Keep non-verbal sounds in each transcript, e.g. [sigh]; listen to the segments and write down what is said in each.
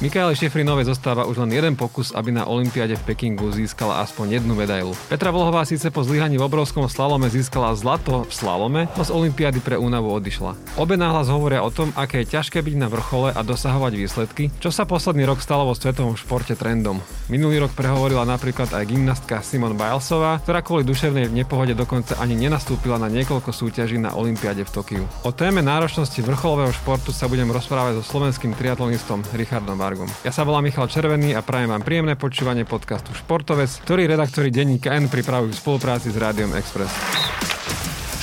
Mikaeli Šefrinovej zostáva už len jeden pokus, aby na Olympiade v Pekingu získala aspoň jednu medailu. Petra Vlhová síce po zlyhaní v obrovskom slalome získala zlato v slalome, no z Olympiády pre únavu odišla. Obe náhlas hovoria o tom, aké je ťažké byť na vrchole a dosahovať výsledky, čo sa posledný rok stalo vo svetovom športe trendom. Minulý rok prehovorila napríklad aj gymnastka Simon Bilesová, ktorá kvôli duševnej nepohode dokonca ani nenastúpila na niekoľko súťaží na Olympiade v Tokiu. O téme náročnosti vrcholového športu sa budem rozprávať so slovenským triatlonistom Richardom Bar- Vargom. Ja sa volám Michal Červený a prajem vám príjemné počúvanie podcastu Športovec, ktorý redaktori denníka N pripravujú v spolupráci s Rádiom Express.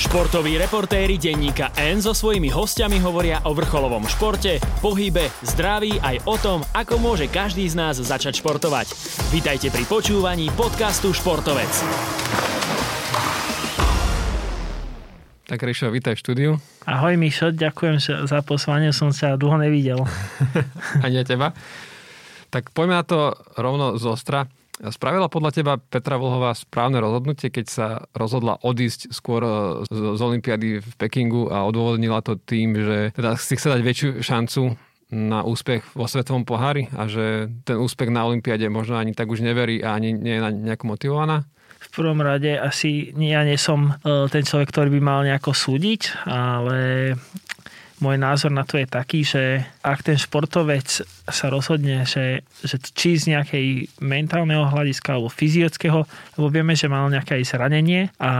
Športoví reportéri denníka N so svojimi hostiami hovoria o vrcholovom športe, pohybe, zdraví aj o tom, ako môže každý z nás začať športovať. Vítajte pri počúvaní podcastu Športovec. Tak Ríšo, vítaj v štúdiu. Ahoj Mišo, ďakujem za poslanie, som sa dlho nevidel. [laughs] Ani ja teba. Tak poďme na to rovno z ostra. Spravila podľa teba Petra Vlhová správne rozhodnutie, keď sa rozhodla odísť skôr e, z, z Olympiády v Pekingu a odôvodnila to tým, že teda si chce dať väčšiu šancu na úspech vo svetovom pohári a že ten úspech na Olympiade možno ani tak už neverí a ani nie je nejako motivovaná? V prvom rade asi ja nie som e, ten človek, ktorý by mal nejako súdiť, ale môj názor na to je taký, že ak ten športovec sa rozhodne, že, že či z nejakej mentálneho hľadiska alebo fyzického, lebo vieme, že mal nejaké zranenie a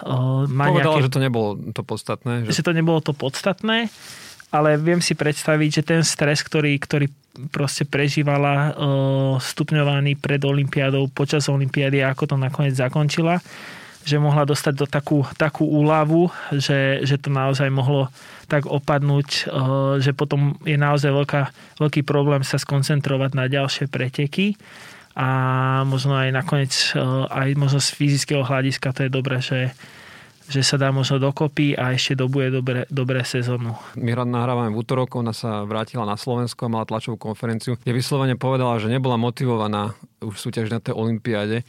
uh, má Povedal, nejaké... že to nebolo to podstatné. Že... že to nebolo to podstatné, ale viem si predstaviť, že ten stres, ktorý, ktorý proste prežívala stupňovaný pred Olympiádou, počas Olympiády ako to nakoniec zakončila, že mohla dostať do takú, takú úľavu, že, že to naozaj mohlo tak opadnúť, že potom je naozaj veľká, veľký problém sa skoncentrovať na ďalšie preteky a možno aj nakoniec aj možno z fyzického hľadiska to je dobré, že, že sa dá možno dokopy a ešte dobuje dobré, dobré sezónu. My nahrávame v útorok, ona sa vrátila na Slovensko, mala tlačovú konferenciu, kde vyslovene povedala, že nebola motivovaná už súťaž na tej olympiáde.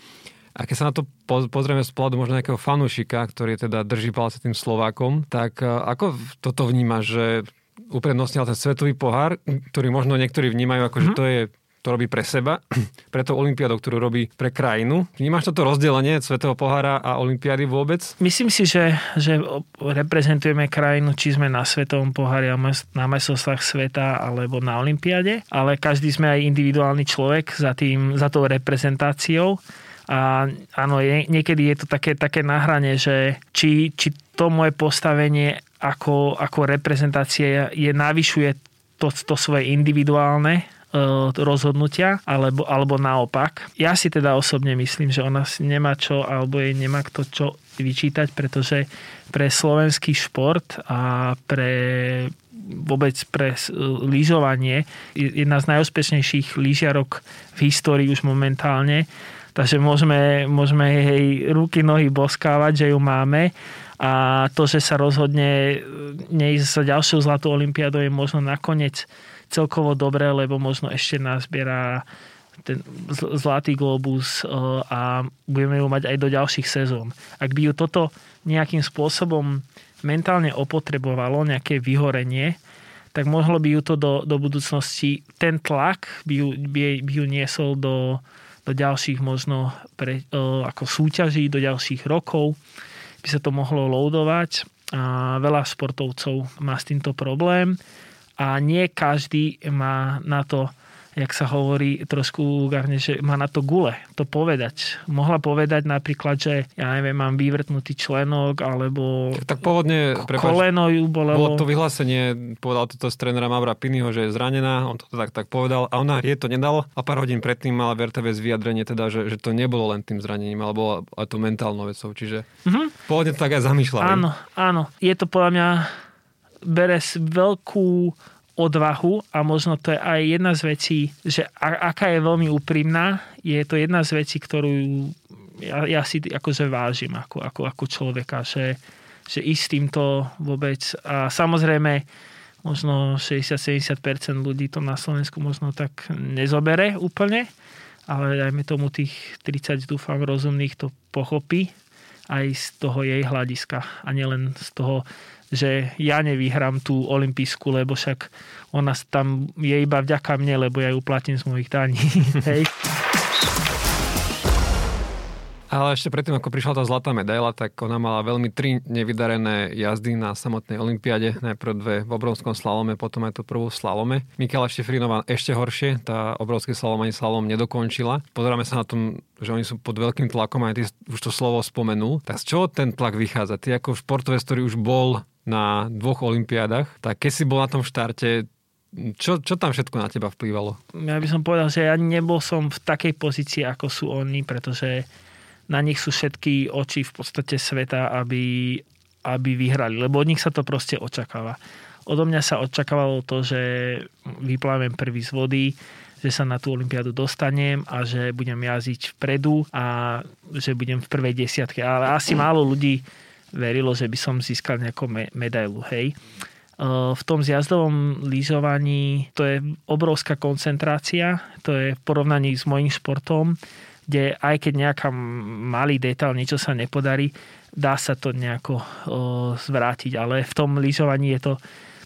A keď sa na to pozrieme z pohľadu možno nejakého fanúšika, ktorý teda drží palce tým Slovákom, tak e, ako toto vníma, že uprednostnil ten svetový pohár, ktorý možno niektorí vnímajú ako, mm-hmm. že mhm. to je to robí pre seba, [clears throat] pre to olympiádu, ktorú robí pre krajinu. Vnímaš toto rozdelenie Svetého pohára a olympiády vôbec? Myslím si, že, že reprezentujeme krajinu, či sme na Svetovom pohári na mesostvách sveta alebo na olympiáde, ale každý sme aj individuálny človek za, tým, za tou reprezentáciou. A áno, niekedy je to také, také nahranie, že či, či to moje postavenie ako, ako reprezentácie je, navyšuje to, to svoje individuálne rozhodnutia, alebo, alebo naopak. Ja si teda osobne myslím, že ona nemá čo, alebo jej nemá kto čo vyčítať, pretože pre slovenský šport a pre vôbec pre lyžovanie jedna z najúspešnejších lyžiarok v histórii už momentálne. Takže môžeme, môžeme jej ruky, nohy boskávať, že ju máme. A to, že sa rozhodne neísť za ďalšou zlatou olimpiádou je možno nakoniec celkovo dobré, lebo možno ešte nazbiera ten zlatý globus e, a budeme ju mať aj do ďalších sezón. Ak by ju toto nejakým spôsobom mentálne opotrebovalo, nejaké vyhorenie, tak mohlo by ju to do, do budúcnosti, ten tlak by ju, by, by ju niesol do, do ďalších možno pre, e, ako súťaží, do ďalších rokov, by sa to mohlo loadovať a veľa športovcov má s týmto problém a nie každý má na to jak sa hovorí trošku vulgárne, že má na to gule to povedať. Mohla povedať napríklad, že ja neviem, mám vyvrtnutý členok, alebo tak pôvodne, prepáč, koleno ju bolelo. Bolo to vyhlásenie, povedal toto z trénera Mavra Pinyho, že je zranená, on to tak, tak povedal a ona je to nedalo a pár hodín predtým mala VRTVS vyjadrenie teda, že, že to nebolo len tým zranením, alebo aj to mentálnou vecou, čiže mm-hmm. pôvodne to tak aj zamýšľali. Áno, áno. Je to podľa mňa bere veľkú odvahu a možno to je aj jedna z vecí, že aká je veľmi úprimná, je to jedna z vecí, ktorú ja, ja si akože vážim ako, ako, ako človeka, že, že ísť týmto vôbec a samozrejme možno 60-70% ľudí to na Slovensku možno tak nezobere úplne, ale dajme tomu tých 30 dúfam rozumných to pochopí aj z toho jej hľadiska a nielen z toho, že ja nevyhrám tú olimpijskú, lebo však ona tam je iba vďaka mne, lebo ja ju platím z mojich daní. [laughs] Hej. Ale ešte predtým, ako prišla tá zlatá medaila, tak ona mala veľmi tri nevydarené jazdy na samotnej olympiade. Najprv dve v obrovskom slalome, potom aj tú prvú v slalome. Mikala Štefrinová ešte horšie, tá obrovský slalom ani slalom nedokončila. Pozeráme sa na tom, že oni sú pod veľkým tlakom, aj ty už to slovo spomenul. Tak z čoho ten tlak vychádza? Ty ako športovec, ktorý už bol na dvoch olympiádach, tak keď si bol na tom štarte, čo, čo tam všetko na teba vplývalo? Ja by som povedal, že ja nebol som v takej pozícii, ako sú oni, pretože na nich sú všetky oči v podstate sveta, aby, aby vyhrali, lebo od nich sa to proste očakáva. Odo mňa sa očakávalo to, že vyplávam prvý z vody, že sa na tú olympiádu dostanem a že budem jazdiť vpredu a že budem v prvej desiatke. Ale asi málo ľudí verilo, že by som získal nejakú medailu. Hej. V tom zjazdovom lyžovaní to je obrovská koncentrácia, to je v porovnaní s mojím športom kde aj keď nejaká malý detail, niečo sa nepodarí, dá sa to nejako o, zvrátiť. Ale v tom lyžovaní je to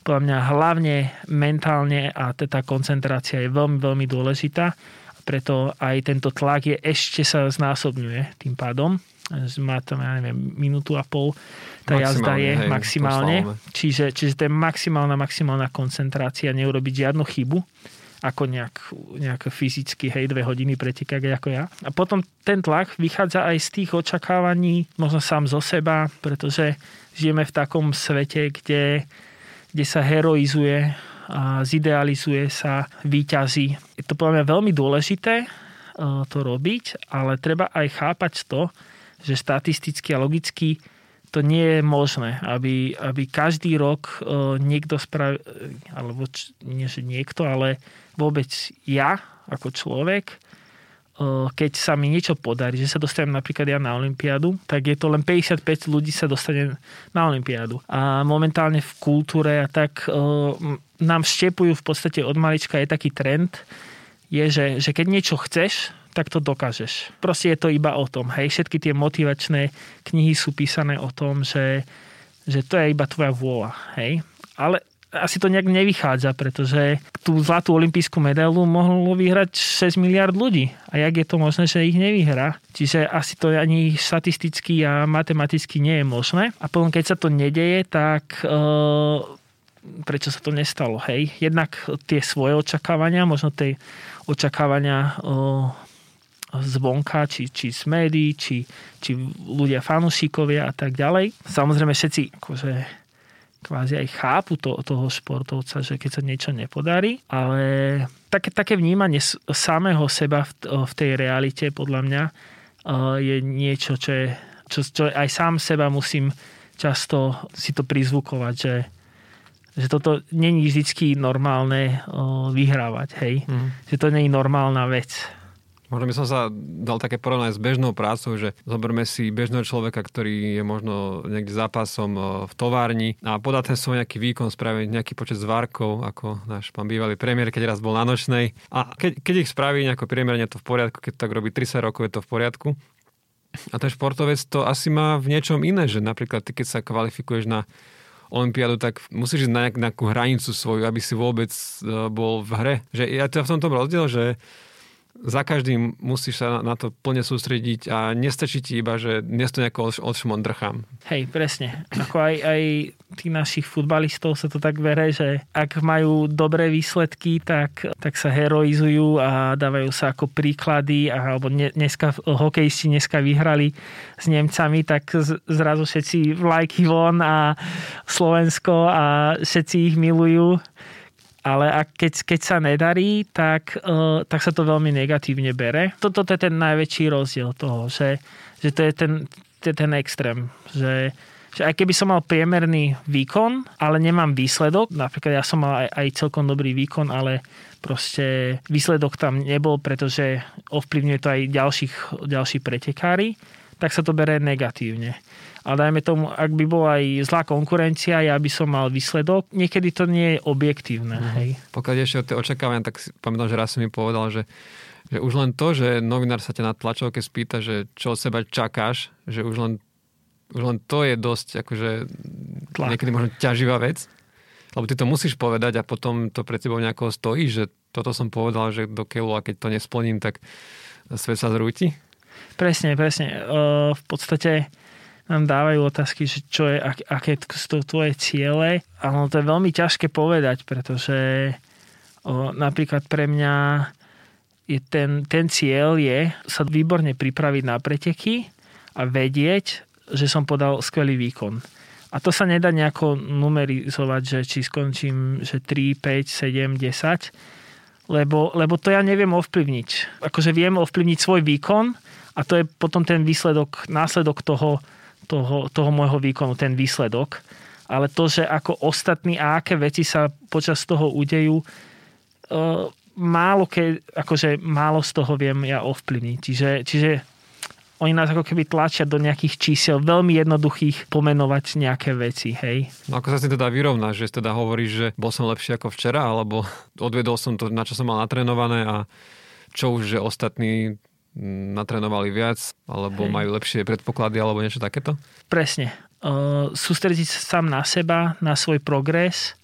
podľa mňa hlavne mentálne a tá koncentrácia je veľmi, veľmi dôležitá. Preto aj tento tlak je ešte sa znásobňuje tým pádom. Má tam, ja neviem, minútu a pol tá jazda je hej, maximálne. Čiže, čiže to je maximálna, maximálna koncentrácia, neurobiť žiadnu chybu ako nejak, nejak fyzicky, hej, dve hodiny pretekať ako ja. A potom ten tlak vychádza aj z tých očakávaní, možno sám zo seba, pretože žijeme v takom svete, kde, kde sa heroizuje a zidealizuje sa výťazí. Je to podľa mňa veľmi dôležité e, to robiť, ale treba aj chápať to, že statisticky a logicky to nie je možné, aby, aby každý rok e, niekto spravil, alebo nie že niekto, ale vôbec ja ako človek, keď sa mi niečo podarí, že sa dostanem napríklad ja na Olympiádu, tak je to len 55 ľudí sa dostane na Olympiádu. A momentálne v kultúre a tak nám vštepujú v podstate od malička je taký trend, je, že, že keď niečo chceš, tak to dokážeš. Proste je to iba o tom. Hej, všetky tie motivačné knihy sú písané o tom, že, že to je iba tvoja vôľa. Hej. Ale asi to nejak nevychádza, pretože tú zlatú olimpijskú medailu mohlo vyhrať 6 miliard ľudí. A jak je to možné, že ich nevyhrá? Čiže asi to ani statisticky a matematicky nie je možné. A potom, keď sa to nedeje, tak e, prečo sa to nestalo? Hej, jednak tie svoje očakávania, možno tie očakávania e, zvonka, či, či z médií, či, či ľudia fanúšikovia a tak ďalej. Samozrejme všetci akože kvázi aj chápu to, toho športovca, že keď sa niečo nepodarí, ale také, také vnímanie samého seba v, v tej realite podľa mňa je niečo, čo, je, čo, čo aj sám seba musím často si to prizvukovať, že, že toto není vždy normálne vyhrávať, hej? Mm. Že to není normálna vec. Možno by som sa dal také porovnať s bežnou prácou, že zoberme si bežného človeka, ktorý je možno niekde zápasom v továrni a podá ten svoj nejaký výkon, spraví nejaký počet zvárkov, ako náš pán bývalý premiér, keď raz bol na nočnej. A keď, keď ich spraví nejako priemerne, to v poriadku, keď tak robí 30 rokov, je to v poriadku. A ten športovec to asi má v niečom iné, že napríklad ty, keď sa kvalifikuješ na Olympiádu, tak musíš ísť na nejakú hranicu svoju, aby si vôbec e, bol v hre. Že ja to v tomto rozdiel, že za každým musíš sa na to plne sústrediť a nestačí ti iba, že dnes to nejako odšmondrchám. Hej, presne. Ako aj, aj tých našich futbalistov sa to tak vere, že ak majú dobré výsledky, tak, tak sa heroizujú a dávajú sa ako príklady, alebo dneska hokejisti dneska vyhrali s Nemcami, tak zrazu všetci vlajky von a Slovensko a všetci ich milujú ale ak keď, keď sa nedarí, tak, uh, tak sa to veľmi negatívne bere. Toto je ten najväčší rozdiel toho, že, že to je ten, to je ten extrém, že, že aj keby som mal priemerný výkon, ale nemám výsledok, napríklad ja som mal aj, aj celkom dobrý výkon, ale proste výsledok tam nebol, pretože ovplyvňuje to aj ďalších, ďalší pretekári, tak sa to bere negatívne ale dajme tomu, ak by bola aj zlá konkurencia, ja by som mal výsledok, niekedy to nie je objektívne. Mm. Hej. Pokiaľ ešte o tie očakávania, tak pamätám, že raz si mi povedal, že, že už len to, že novinár sa ťa na tlačovke spýta, že čo od seba čakáš, že už len už len to je dosť akože Tlak. niekedy možno ťaživá vec. Lebo ty to musíš povedať a potom to pred tebou nejako stojí, že toto som povedal, že do keľu a keď to nesplním, tak svet sa zrúti. Presne, presne. Uh, v podstate nám dávajú otázky, že čo je, ak, aké sú tvoje ciele. A ono to je veľmi ťažké povedať, pretože uh, napríklad pre mňa je ten, ten cieľ je sa výborne pripraviť na preteky a vedieť, že som podal skvelý výkon. A to sa nedá nejako numerizovať, že či skončím že 3, 5, 7, 10, lebo, lebo to ja neviem ovplyvniť. Akože viem ovplyvniť svoj výkon a to je potom ten výsledok, následok toho, toho, toho môjho výkonu, ten výsledok. Ale to, že ako ostatní a aké veci sa počas toho udejú, uh, málo, ke, akože málo z toho viem ja ovplyvniť. Čiže, čiže oni nás ako keby tlačia do nejakých čísel, veľmi jednoduchých pomenovať nejaké veci, hej. No ako sa si teda vyrovnáš, že teda hovoríš, že bol som lepší ako včera, alebo [laughs] odvedol som to, na čo som mal natrénované a čo už, že ostatní natrénovali viac, alebo hej. majú lepšie predpoklady, alebo niečo takéto? Presne. Uh, sústrediť sa sám na seba, na svoj progres,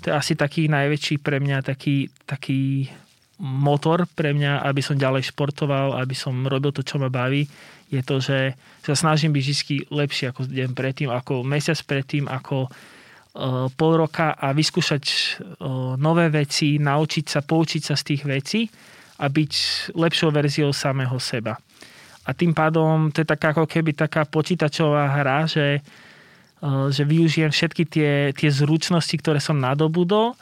to je asi taký najväčší pre mňa taký, taký motor pre mňa, aby som ďalej športoval, aby som robil to, čo ma baví je to, že sa snažím byť vždy lepší ako deň predtým, ako mesiac predtým, ako uh, pol roka a vyskúšať uh, nové veci, naučiť sa, poučiť sa z tých vecí a byť lepšou verziou samého seba. A tým pádom to je taká ako keby taká počítačová hra, že, uh, že využijem všetky tie, tie zručnosti, ktoré som nadobudol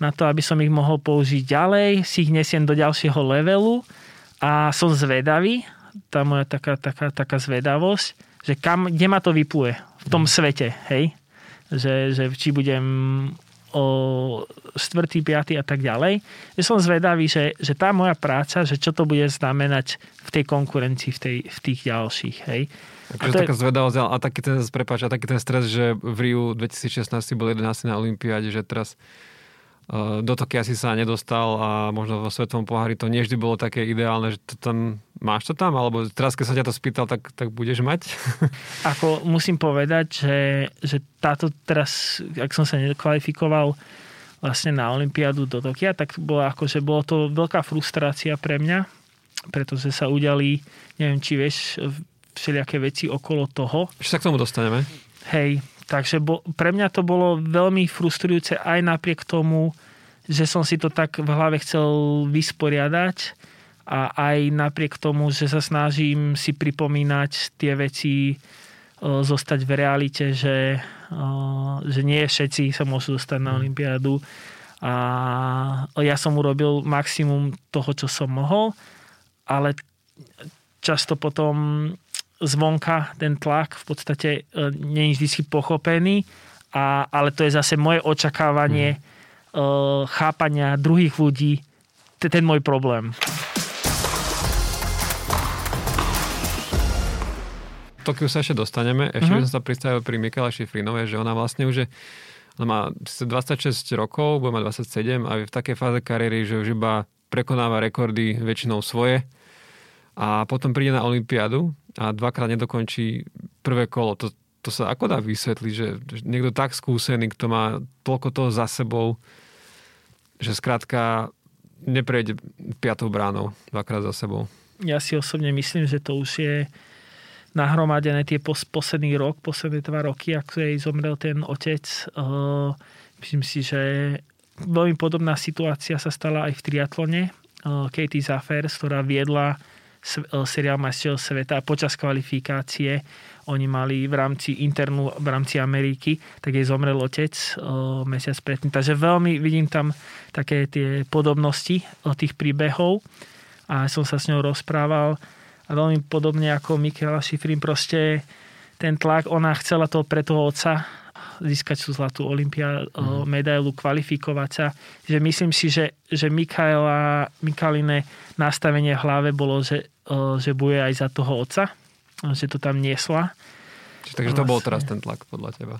na to, aby som ich mohol použiť ďalej, si ich nesiem do ďalšieho levelu a som zvedavý, tá moja taká, taká, taká zvedavosť, že kam, kde ma to vypluje v tom mm. svete, hej? Že, že či budem o 4., 5. a tak ďalej. Že som zvedavý, že, že tá moja práca, že čo to bude znamenať v tej konkurencii, v, tej, v tých ďalších. Hej. Takže taká je... zvedavosť, a taký ten, prepáč, a taký ten stres, že v Riu 2016 bol 11 na Olympiáde, že teraz do Tokia si sa nedostal a možno vo Svetovom pohári to nie vždy bolo také ideálne, že to tam, máš to tam? Alebo teraz, keď sa ťa to spýtal, tak, tak budeš mať? [laughs] Ako musím povedať, že, že táto teraz, ak som sa nekvalifikoval vlastne na Olympiádu do Tokia, tak bolo, akože bolo to veľká frustrácia pre mňa, pretože sa udiali, neviem, či vieš, všelijaké veci okolo toho. Ešte sa k tomu dostaneme. Hej, Takže bo, pre mňa to bolo veľmi frustrujúce aj napriek tomu, že som si to tak v hlave chcel vysporiadať a aj napriek tomu, že sa snažím si pripomínať tie veci, o, zostať v realite, že, o, že nie všetci sa môžu dostať na Olympiádu. A ja som urobil maximum toho, čo som mohol, ale často potom zvonka ten tlak v podstate e, je vždy pochopený, a, ale to je zase moje očakávanie mm. uh, chápania druhých ľudí, to je ten môj problém. Tokiu sa ešte dostaneme. Ešte mm-hmm. by som sa pristavil pri Mikela Šifrinovej, že ona vlastne už je ona má 26 rokov, bude mať 27 a je v takej fáze kariéry, že už iba prekonáva rekordy väčšinou svoje a potom príde na Olympiádu a dvakrát nedokončí prvé kolo. To, to sa ako dá vysvetliť, že niekto tak skúsený, kto má toľko toho za sebou, že skrátka neprejde piatou bránou dvakrát za sebou. Ja si osobne myslím, že to už je nahromadené tie pos- posledný rok, posledné dva roky, ako jej zomrel ten otec. Uh, myslím si, že veľmi podobná situácia sa stala aj v triatlone. Uh, Katie Zaffers, ktorá viedla seriál Majstrov sveta a počas kvalifikácie oni mali v rámci internú, v rámci Ameriky, tak jej zomrel otec o, e, mesiac predtým. Takže veľmi vidím tam také tie podobnosti o tých príbehov a som sa s ňou rozprával a veľmi podobne ako Michaela Schifrin proste ten tlak, ona chcela to pre toho otca získať tú zlatú olimpia mm. medailu, kvalifikovať sa. Že myslím si, že, že Mikaela, Mikaline nastavenie v hlave bolo, že, že bude aj za toho otca, že to tam niesla. Čiže, takže to bol teraz ten tlak podľa teba?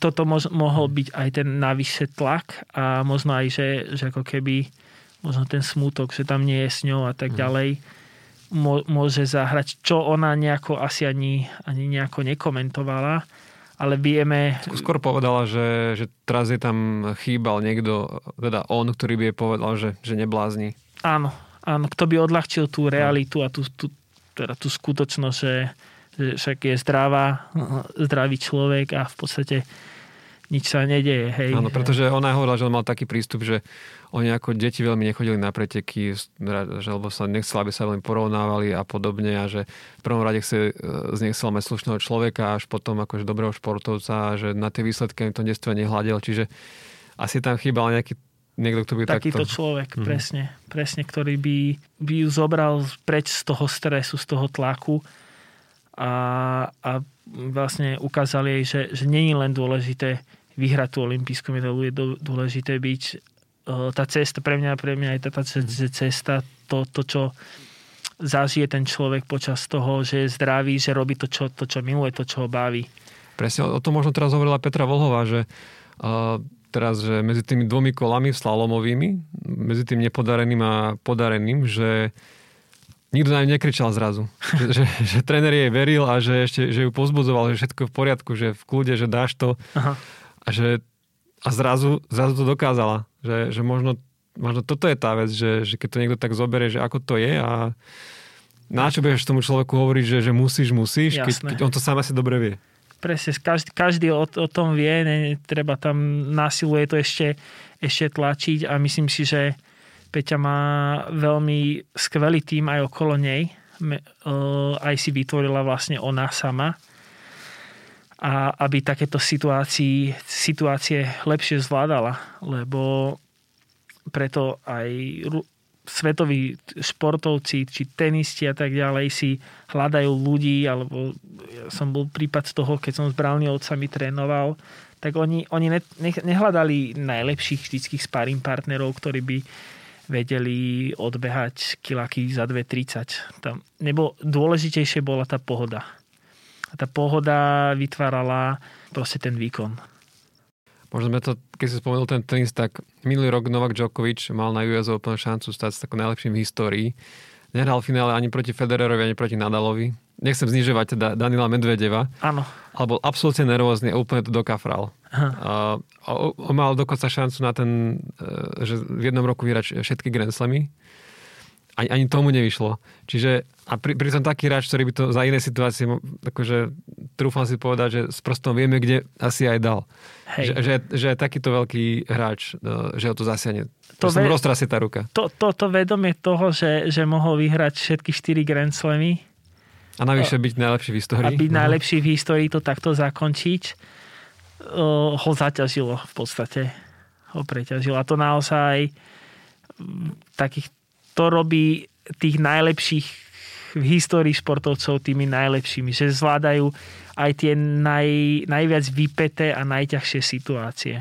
Toto mož, mohol byť aj ten navyše tlak a možno aj, že, že ako keby možno ten smútok, že tam nie je s ňou a tak mm. ďalej môže zahrať, čo ona nejako asi ani, ani nejako nekomentovala, ale vieme... Skôr povedala, že, že teraz je tam chýbal niekto, teda on, ktorý by jej povedal, že, že neblázni. Áno, áno, kto by odľahčil tú realitu a tú, tú, teda tú skutočnosť, že, že však je zdravá, zdravý človek a v podstate nič sa nedeje. Hej. Áno, pretože ona hovorila, že on mal taký prístup, že oni ako deti veľmi nechodili na preteky, že, lebo sa nechcela, aby sa veľmi porovnávali a podobne a že v prvom rade chce, z nich chcel mať slušného človeka až potom akože dobrého športovca a že na tie výsledky to detstve nehľadel, čiže asi tam chýbal nejaký niekto, kto by Takýto takto... človek, mm. presne, presne, ktorý by, by ju zobral preč z toho stresu, z toho tlaku a, a vlastne ukázal jej, že, že nie je len dôležité vyhrať tú olimpijskú medailu, je dôležité byť tá cesta, pre mňa, pre mňa je tá cesta, to, to, čo zažije ten človek počas toho, že je zdravý, že robí to, čo, to, čo miluje, to, čo ho baví. Presne, o tom možno teraz hovorila Petra Volhová, že uh, teraz, že medzi tými dvomi kolami slalomovými, medzi tým nepodareným a podareným, že nikto na ňu nekričal zrazu. [laughs] že, že, že tréner jej veril a že, ešte, že ju pozbudzoval, že všetko v poriadku, že v kľude, že dáš to. Aha. A že a zrazu, zrazu to dokázala. Že, že možno, možno toto je tá vec, že, že keď to niekto tak zoberie, že ako to je a na čo budeš tomu človeku hovoriť, že, že musíš, musíš, keď, keď on to sám asi dobre vie. Presne, každý, každý o, o tom vie, ne, treba tam násiluje to ešte, ešte tlačiť a myslím si, že Peťa má veľmi skvelý tým aj okolo nej. Aj si vytvorila vlastne ona sama a aby takéto situácii, situácie lepšie zvládala, lebo preto aj svetoví športovci, či tenisti a tak ďalej si hľadajú ľudí, alebo ja som bol prípad z toho, keď som s Browniovcami trénoval, tak oni, oni ne, ne, nehľadali najlepších vždyckých sparring partnerov, ktorí by vedeli odbehať kilaky za 2.30. Tam nebo dôležitejšie bola tá pohoda a tá pohoda vytvárala proste ten výkon. Možno sme to, keď si spomenul ten tenis, tak minulý rok Novak Djokovic mal na US Open šancu stať sa takým najlepším v histórii. Nehral v finále ani proti Federerovi, ani proti Nadalovi. Nechcem znižovať teda Danila Medvedeva. Áno. Ale bol absolútne nervózny a úplne to dokafral. A, a on mal dokonca šancu na ten, e, že v jednom roku vyhrať všetky Grand Slamy ani, ani tomu nevyšlo. Čiže a pri, pri tom taký hráč, ktorý by to za iné situácie, akože trúfam si povedať, že s prostom vieme, kde asi aj dal. Hej. Že, že, že takýto veľký hráč, no, že ho to zasiahne. To ve- roztrasie tá ruka. To, to, to vedomie toho, že, že mohol vyhrať všetky 4 Grand Slamy. A navyše byť najlepší v histórii. A byť no. najlepší v histórii, to takto zakončiť, uh, ho zaťažilo v podstate. Ho preťažilo. A to naozaj takých to robí tých najlepších v histórii športovcov tými najlepšími, že zvládajú aj tie naj, najviac vypeté a najťažšie situácie.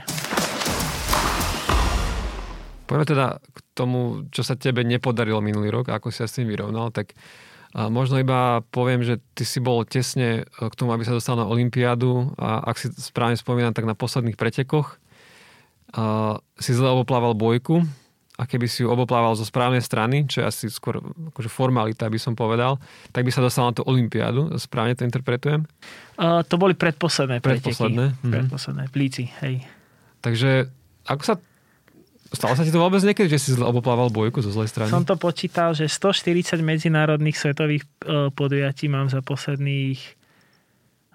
Poďme teda k tomu, čo sa tebe nepodarilo minulý rok, ako si sa s tým vyrovnal, tak možno iba poviem, že ty si bol tesne k tomu, aby sa dostal na Olympiádu a ak si správne spomínam, tak na posledných pretekoch si zle oboplával bojku, a keby si ju oboplával zo správnej strany, čo je asi skôr akože formalita, by som povedal, tak by sa dostal na tú olympiádu. Správne to interpretujem? Uh, to boli predposledné Predposledné? preteky. Predposledné, v Líci, hej. Takže ako sa Stalo sa ti to vôbec niekedy, že si oboplával bojku zo zlej strany? Som to počítal, že 140 medzinárodných svetových uh, podujatí mám za posledných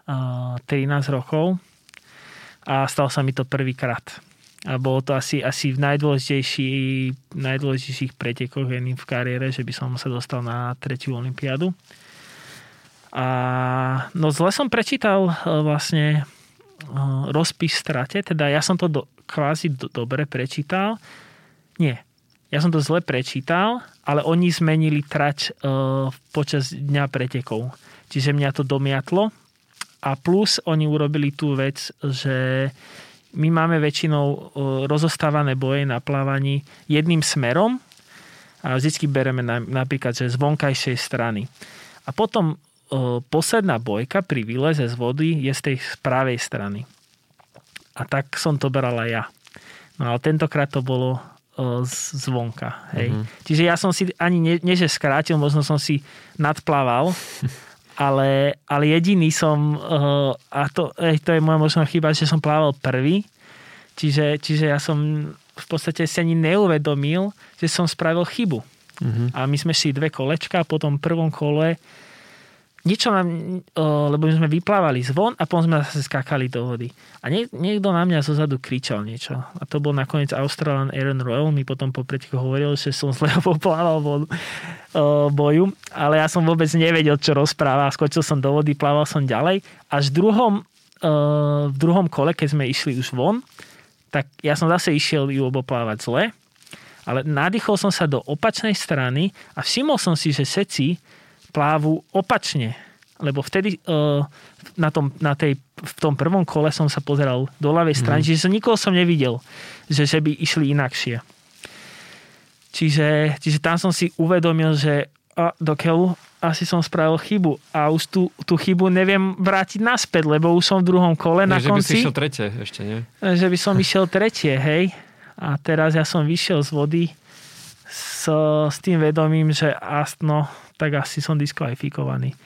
uh, 13 rokov a stalo sa mi to prvýkrát a bolo to asi, asi v najdôležitejší, najdôležitejších pretekoch v kariére, že by som sa dostal na tretiu olympiádu. A no zle som prečítal e, vlastne e, rozpis strate, teda ja som to do, kvázi do, dobre prečítal. Nie, ja som to zle prečítal, ale oni zmenili trať uh, počas dňa pretekov. Čiže mňa to domiatlo a plus oni urobili tú vec, že my máme väčšinou rozostávané boje na plávaní jedným smerom a vždy bereme napríklad že z vonkajšej strany. A potom posledná bojka pri výleze z vody je z tej pravej strany. A tak som to brala ja. No ale tentokrát to bolo z, zvonka. Hej. Mm-hmm. Čiže ja som si ani, nie že skrátil, možno som si nadplával, [laughs] ale, ale jediný som, uh, a to, hej, to je moja možná chyba, že som plával prvý, čiže, čiže ja som v podstate si ani neuvedomil, že som spravil chybu. Mm-hmm. A my sme si dve kolečka po tom prvom kole niečo nám, lebo my sme vyplávali zvon a potom sme zase skákali do vody. A nie, niekto na mňa zozadu kričal niečo. A to bol nakoniec Australan Aaron Royal. Mi potom po hovoril, že som zle [laughs] poplával vodu, boju. Ale ja som vôbec nevedel, čo rozpráva. Skočil som do vody, plával som ďalej. Až v druhom, v druhom kole, keď sme išli už von, tak ja som zase išiel ju oboplávať zle. Ale nadýchol som sa do opačnej strany a všimol som si, že seci plávu opačne. Lebo vtedy uh, na, tom, na tej, v tom prvom kole som sa pozeral do ľavej strany, mm. čiže som nikoho som nevidel, že, že by išli inakšie. Čiže, čiže tam som si uvedomil, že a, do keľu asi som spravil chybu a už tú, tú chybu neviem vrátiť naspäť, lebo už som v druhom kole nie, na že konci. Že by si išiel tretie ešte, nie? Že by som išiel tretie, hej. A teraz ja som vyšiel z vody s, s tým vedomím, že no, tak asi som diskvalifikovaný.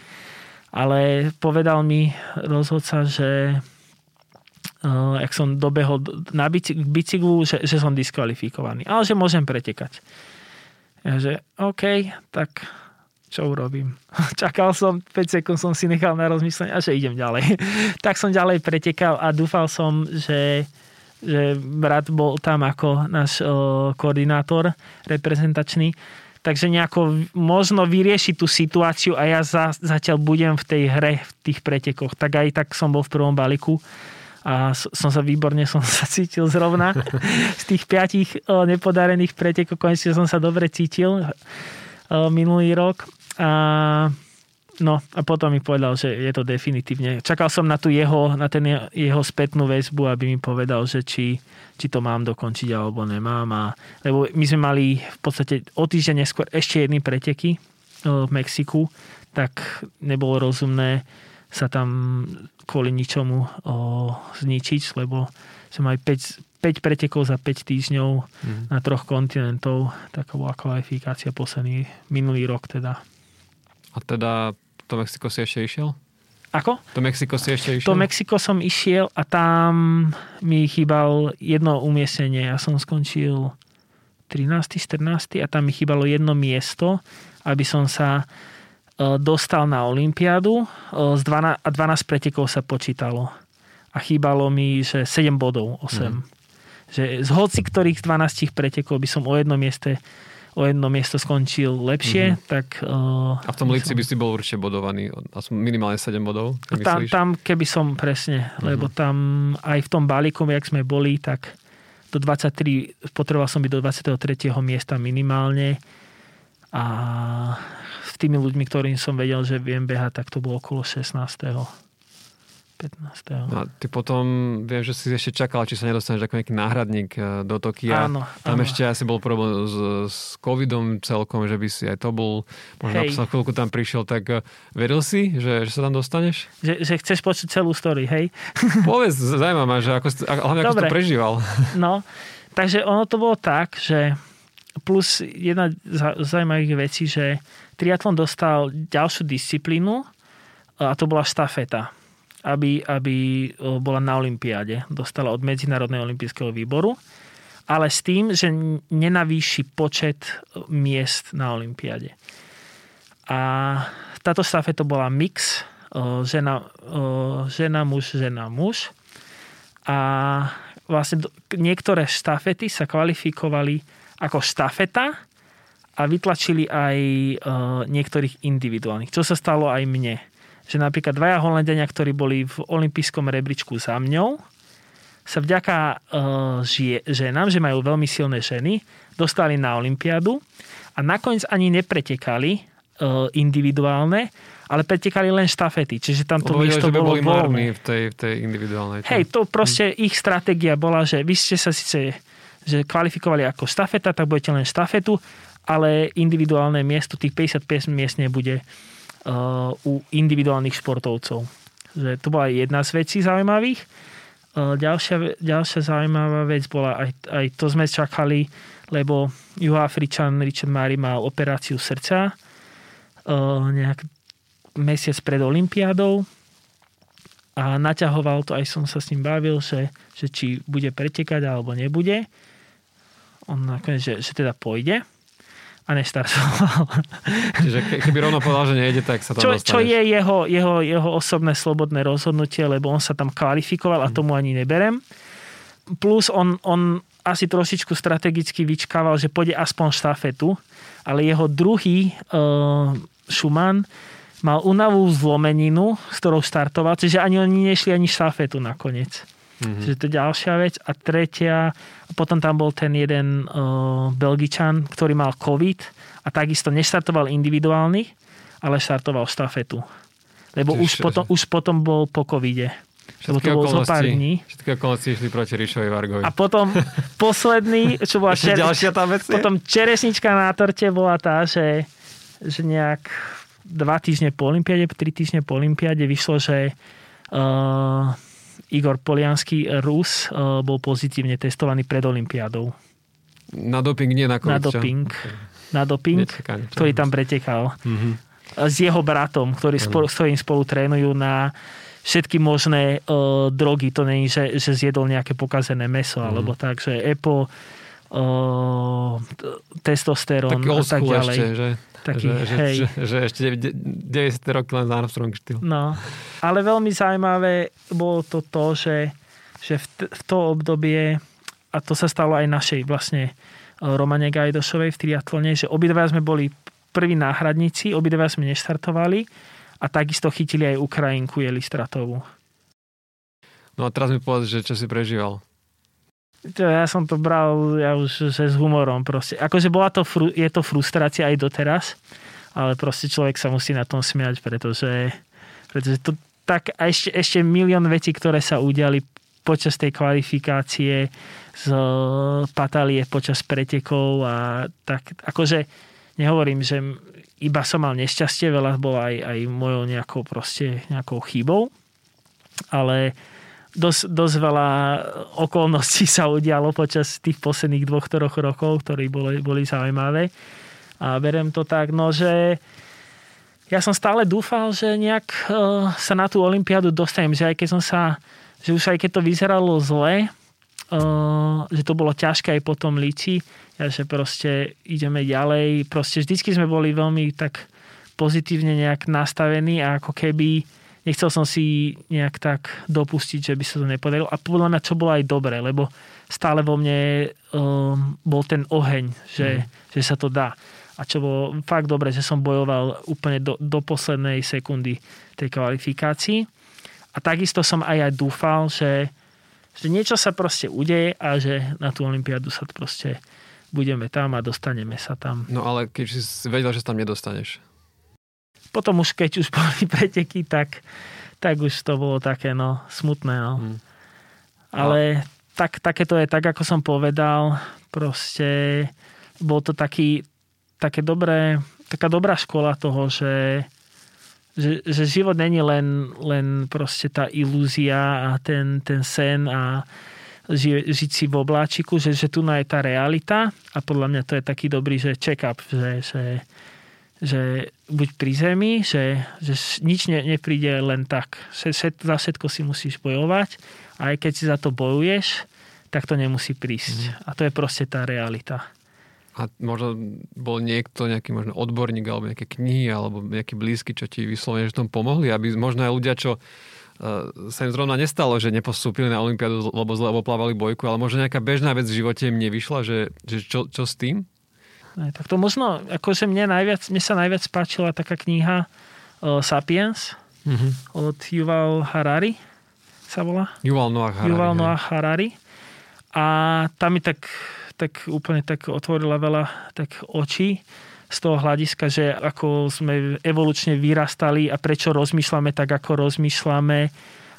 Ale povedal mi rozhodca, že uh, ak som dobehol na bicyklu, že, že som diskvalifikovaný. Ale že môžem pretekať. Ja, že OK, tak čo urobím? [laughs] Čakal som, 5 sekúnd som si nechal na rozmyslenie a že idem ďalej. [laughs] tak som ďalej pretekal a dúfal som, že, že brat bol tam ako náš uh, koordinátor reprezentačný takže nejako možno vyriešiť tú situáciu a ja za, zatiaľ budem v tej hre, v tých pretekoch. Tak aj tak som bol v prvom balíku a som sa výborne som [laughs] sa cítil zrovna. Z tých piatich nepodarených pretekov konečne som sa dobre cítil minulý rok. A No a potom mi povedal, že je to definitívne. Čakal som na, tú jeho, na ten jeho spätnú väzbu, aby mi povedal, že či, či to mám dokončiť alebo nemám. A, lebo my sme mali v podstate o týždeň neskôr ešte jedny preteky v Mexiku, tak nebolo rozumné sa tam kvôli ničomu o, zničiť, lebo sme mali 5, 5 pretekov za 5 týždňov mm. na troch kontinentov. Taká bola kvalifikácia posledný minulý rok teda. A teda to Mexiko si ešte išiel? Ako? To Mexiko si ešte išiel? To Mexiko som išiel a tam mi chýbal jedno umiestnenie. Ja som skončil 13. 14. a tam mi chýbalo jedno miesto, aby som sa e, dostal na Olympiádu. E, z 12, a 12 pretekov sa počítalo. A chýbalo mi, že 7 bodov, 8. Mm. Že z hoci ktorých 12 pretekov by som o jedno mieste o jedno miesto skončil lepšie, mm-hmm. tak... Uh, a v tom Líci by si bol určite bodovaný, minimálne 7 bodov, tam, tam, keby som presne, mm-hmm. lebo tam aj v tom balíku, jak sme boli, tak do 23, potreboval som byť do 23. miesta minimálne a s tými ľuďmi, ktorým som vedel, že viem behať, tak to bolo okolo 16. 15. No a ty potom, viem, že si ešte čakal, či sa nedostaneš ako nejaký náhradník e, do Tokia. Áno, Tam áno. ešte asi bol problém s, s covidom celkom, že by si aj to bol, možno sa chvíľku tam prišiel, tak e, veril si, že, že sa tam dostaneš? Že, že chceš počuť celú story, hej? [laughs] Povedz, zaujímavé ma, že ako, hlavne ako si to prežíval. No, takže ono to bolo tak, že plus jedna z zaujímavých vecí, že triatlon dostal ďalšiu disciplínu a to bola štafeta aby, aby bola na Olympiáde. Dostala od Medzinárodného olympijského výboru, ale s tým, že nenavýši počet miest na Olympiáde. A táto to bola mix žena, žena, muž, žena, muž. A vlastne niektoré štafety sa kvalifikovali ako štafeta a vytlačili aj niektorých individuálnych, čo sa stalo aj mne že napríklad dvaja Holandiania, ktorí boli v olympijskom rebríčku za mňou, sa vďaka žie, ženám, že majú veľmi silné ženy, dostali na Olympiádu a nakoniec ani nepretekali uh, individuálne, ale pretekali len štafety, čiže tam to miesto že by bolo boli voľné. v tej, v tej individuálnej. Hej, to proste hm. ich stratégia bola, že vy ste sa síce že kvalifikovali ako štafeta, tak budete len štafetu, ale individuálne miesto, tých 55 miest nebude u individuálnych športovcov. Že to bola jedna z vecí zaujímavých. Uh, ďalšia, ďalšia zaujímavá vec bola, aj, aj to sme čakali, lebo Juhoafričan Richard Mary mal operáciu srdca nejak mesiac pred Olympiádou a naťahoval to, aj som sa s ním bavil, že, že či bude pretekať alebo nebude. On nakoniec, že, že teda pôjde a neštartoval. Čiže keby rovno povedal, že nejde, tak sa tam čo, čo je jeho, jeho, jeho osobné slobodné rozhodnutie, lebo on sa tam kvalifikoval a tomu ani neberem. Plus on, on asi trošičku strategicky vyčkával, že pôjde aspoň štafetu, ale jeho druhý uh, Schumann mal unavú zlomeninu, s ktorou startoval, čiže ani oni nešli ani štafetu nakoniec. Mm-hmm. Čiže to je ďalšia vec. A tretia, potom tam bol ten jeden uh, Belgičan, ktorý mal COVID a takisto neštartoval individuálny, ale štartoval štafetu. Lebo už potom, už potom bol po covide. Lebo to bolo zo pár dní. Všetky okolnosti išli proti Ríšovi Vargovi. A potom [laughs] posledný, čo bola čer... ďalšia tá vec potom čeresnička na torte bola tá, že, že nejak dva týždne po Olympiade, tri týždne po Olympiade vyšlo, že uh, Igor Poliansky, Rus, eh, bol pozitívne testovaný pred Olympiádou. Na doping, nie na COVID, Na doping. Na doping, Nečakanie, ktorý tam pretekal. Mm-hmm. S jeho bratom, ktorý spolu, s ktorým spolu trénujú na všetky možné uh, drogy. To není, že, že zjedol nejaké pokazené meso, mm-hmm. alebo tak, že EPO, uh, testosterón a tak ďalej. Ešte, že? Taký, že, hej. Že, že, že ešte 90. roky len Armstrong štýl. No, ale veľmi zaujímavé bolo to to, že, že v, t- v to obdobie, a to sa stalo aj našej vlastne e, Romane Gajdošovej v triatlone, že obidva sme boli prví náhradníci, obidva sme neštartovali a takisto chytili aj Ukrajinku Jelistratovú. No a teraz mi povedz, že čo si prežíval. Ja som to bral ja už že s humorom proste. Akože bola to, je to frustrácia aj doteraz, ale proste človek sa musí na tom smiať, pretože, pretože to tak a ešte, ešte milión vecí, ktoré sa udiali počas tej kvalifikácie z Patalie počas pretekov a tak akože nehovorím, že iba som mal nešťastie, veľa bolo aj, aj mojou nejakou proste nejakou chybou, ale dosť, dosť veľa okolností sa udialo počas tých posledných dvoch, troch rokov, ktorí boli, boli zaujímavé. A berem to tak, no, že ja som stále dúfal, že nejak uh, sa na tú olympiádu dostanem, že aj keď som sa, že už aj keď to vyzeralo zle, uh, že to bolo ťažké aj potom líci, ja, že proste ideme ďalej, proste vždycky sme boli veľmi tak pozitívne nejak nastavení a ako keby nechcel som si nejak tak dopustiť, že by sa to nepodarilo. A podľa mňa čo bolo aj dobre, lebo stále vo mne um, bol ten oheň, že, mm. že sa to dá. A čo bolo fakt dobre, že som bojoval úplne do, do poslednej sekundy tej kvalifikácii. A takisto som aj aj dúfal, že, že niečo sa proste udeje a že na tú olympiádu sa proste budeme tam a dostaneme sa tam. No ale keď si vedel, že sa tam nedostaneš, potom už keď už [laughs] boli preteky, tak, tak už to bolo také no, smutné. No. Hmm. Ale tak, také to je, tak ako som povedal, proste bol to taký, také dobré, taká dobrá škola toho, že, že, že život není len, len proste tá ilúzia a ten, ten sen a ži, žiť si v obláčiku, že, že tu je tá realita a podľa mňa to je taký dobrý, že check-up, že, že že buď pri zemi, že, že nič ne, nepríde len tak. Za všetko si musíš bojovať a aj keď si za to bojuješ, tak to nemusí prísť. Mm. A to je proste tá realita. A možno bol niekto, nejaký možno odborník alebo nejaké knihy alebo nejaký blízky, čo ti vyslovene, že tom pomohli, aby možno aj ľudia, čo uh, sa im zrovna nestalo, že nepostúpili na Olympiádu, lebo zle plávali bojku, ale možno nejaká bežná vec v živote im nevyšla, že, že čo, čo s tým? Tak to možno, akože mne, najviac, mne sa najviac páčila taká kniha uh, Sapiens mm-hmm. od Yuval Harari sa volá. Yuval Noah Harari. Yuval Noah Harari. A tam mi tak, tak úplne tak otvorila veľa tak očí z toho hľadiska, že ako sme evolučne vyrastali a prečo rozmýšľame tak, ako rozmýšľame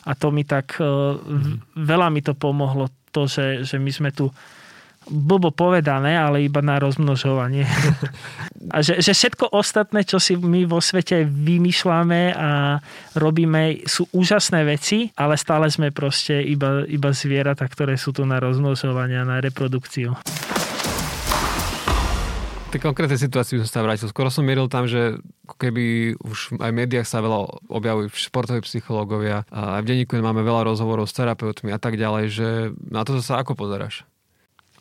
a to mi tak mm-hmm. veľa mi to pomohlo to, že, že my sme tu blbo povedané, ale iba na rozmnožovanie. [laughs] a že, že všetko ostatné, čo si my vo svete vymýšľame a robíme, sú úžasné veci, ale stále sme proste iba, iba zvieratá, ktoré sú tu na rozmnožovanie a na reprodukciu. tej konkrétnej situácii by som sa vrátil. Skoro som mieril tam, že keby už aj v médiách sa veľa objavujú športoví psychológovia a aj v denníku máme veľa rozhovorov s terapeutmi a tak ďalej, že na to sa ako pozeráš?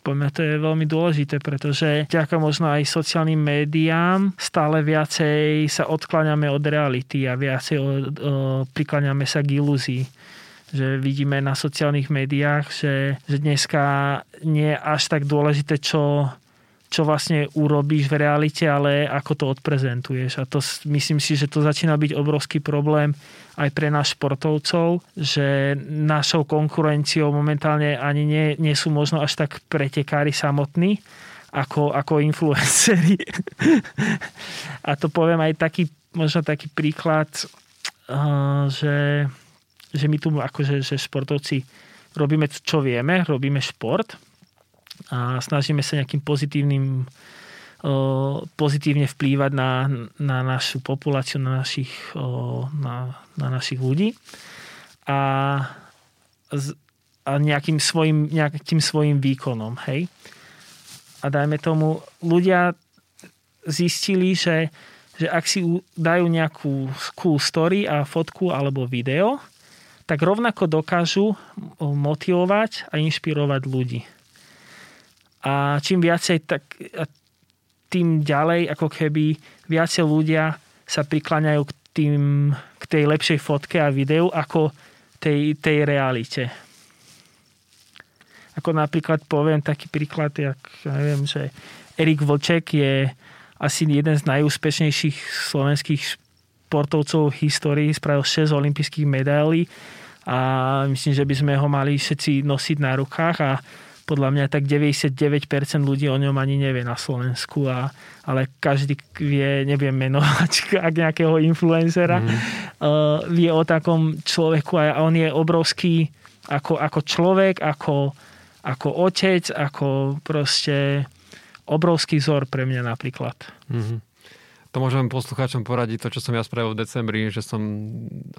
Poďme, to je veľmi dôležité, pretože ďaká možno aj sociálnym médiám stále viacej sa odkláňame od reality a viacej o, prikláňame sa k ilúzii. Že vidíme na sociálnych médiách, že, že dneska nie je až tak dôležité, čo, čo vlastne urobíš v realite, ale ako to odprezentuješ. A to myslím si, že to začína byť obrovský problém aj pre nás športovcov, že našou konkurenciou momentálne ani nie, nie sú možno až tak pretekári samotní, ako, ako influenceri. [laughs] A to poviem aj taký, možno taký príklad, že, že my tu akože že športovci robíme, čo vieme, robíme šport, a snažíme sa nejakým pozitívnym pozitívne vplývať na, na našu populáciu, na našich, na, na našich ľudí a, a nejakým, svojim, nejakým svojim výkonom. Hej? A dajme tomu, ľudia zistili, že, že ak si dajú nejakú cool story a fotku alebo video, tak rovnako dokážu motivovať a inšpirovať ľudí. A čím viacej, tak tým ďalej, ako keby viacej ľudia sa prikláňajú k, tým, k tej lepšej fotke a videu ako tej, tej realite. Ako napríklad poviem taký príklad, jak, ja neviem, že Erik Vlček je asi jeden z najúspešnejších slovenských športovcov v histórii, spravil 6 olympijských medailí a myslím, že by sme ho mali všetci nosiť na rukách a podľa mňa tak 99% ľudí o ňom ani nevie na Slovensku, a, ale každý vie, neviem menovať [laughs] ak nejakého influencera, mm. uh, vie o takom človeku a on je obrovský ako, ako človek, ako, ako otec, ako proste obrovský vzor pre mňa napríklad. Mm-hmm to môžem poslucháčom poradiť to, čo som ja spravil v decembri, že som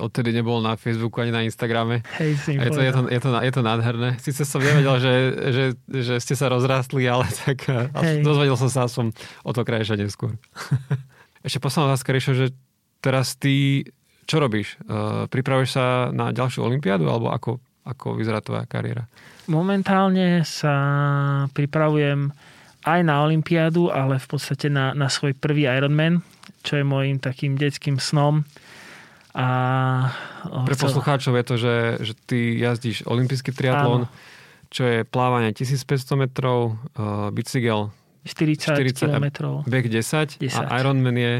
odtedy nebol na Facebooku ani na Instagrame. Hej, je, to, je, to, je, to, je to nádherné. Sice som nevedel, že, že, že ste sa rozrastli, ale tak Hej. dozvedel som sa som o to krajšie neskôr. [laughs] Ešte posledná otázka, Ríšo, že teraz ty čo robíš? Uh, pripravuješ sa na ďalšiu olympiádu alebo ako, ako vyzerá tvoja kariéra? Momentálne sa pripravujem aj na Olympiádu, ale v podstate na, na svoj prvý Ironman, čo je môjim takým detským snom. A, Pre poslucháčov je to, že, že ty jazdíš olimpijský triatlon, Áno. čo je plávanie 1500 metrov, uh, bicykel 40, 40 km. Beh 10, 10 a Ironman je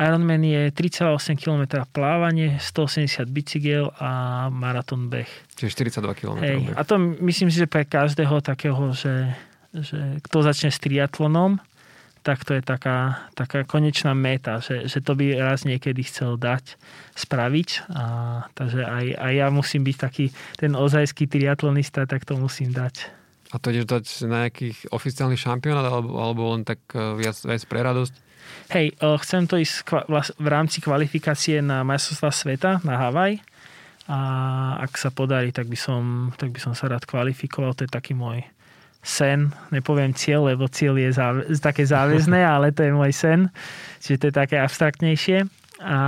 Ironman je 3,8 km plávanie, 180 bicykel a maratón beh. Čiže 42 km. Hej, a to myslím si, že pre každého takého, že že kto začne s triatlonom, tak to je taká, taká konečná meta, že, že to by raz niekedy chcel dať, spraviť. A, takže aj, aj ja musím byť taký ten ozajský triatlonista, tak to musím dať. A to ideš dať na nejakých oficiálnych šampionát alebo, alebo len tak e, viac, viac pre radosť? Hej, e, chcem to ísť v rámci kvalifikácie na majstrovstvá sveta na Havaj a ak sa podarí, tak by som, tak by som sa rád kvalifikoval. To je taký môj sen, nepoviem cieľ, lebo cieľ je záve, také záväzné, [laughs] ale to je môj sen, čiže to je také abstraktnejšie. A,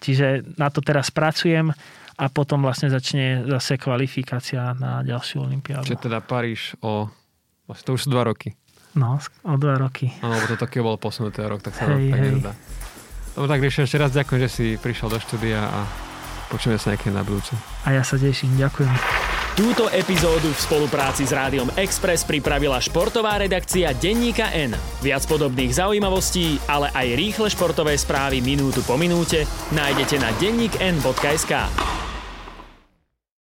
čiže na to teraz pracujem a potom vlastne začne zase kvalifikácia na ďalšiu olimpiádu. Čiže teda Paríž o... Vlastne to už sú dva roky. No, o dva roky. Áno, lebo to Tokio bolo posunuté rok, tak sa hej, tak hej. nedá. Dobre, tak ešte raz ďakujem, že si prišiel do štúdia a počujeme sa nejaké na budúce. A ja sa teším, ďakujem. Túto epizódu v spolupráci s Rádiom Express pripravila športová redakcia Denníka N. Viac podobných zaujímavostí, ale aj rýchle športové správy minútu po minúte nájdete na denníkn.sk.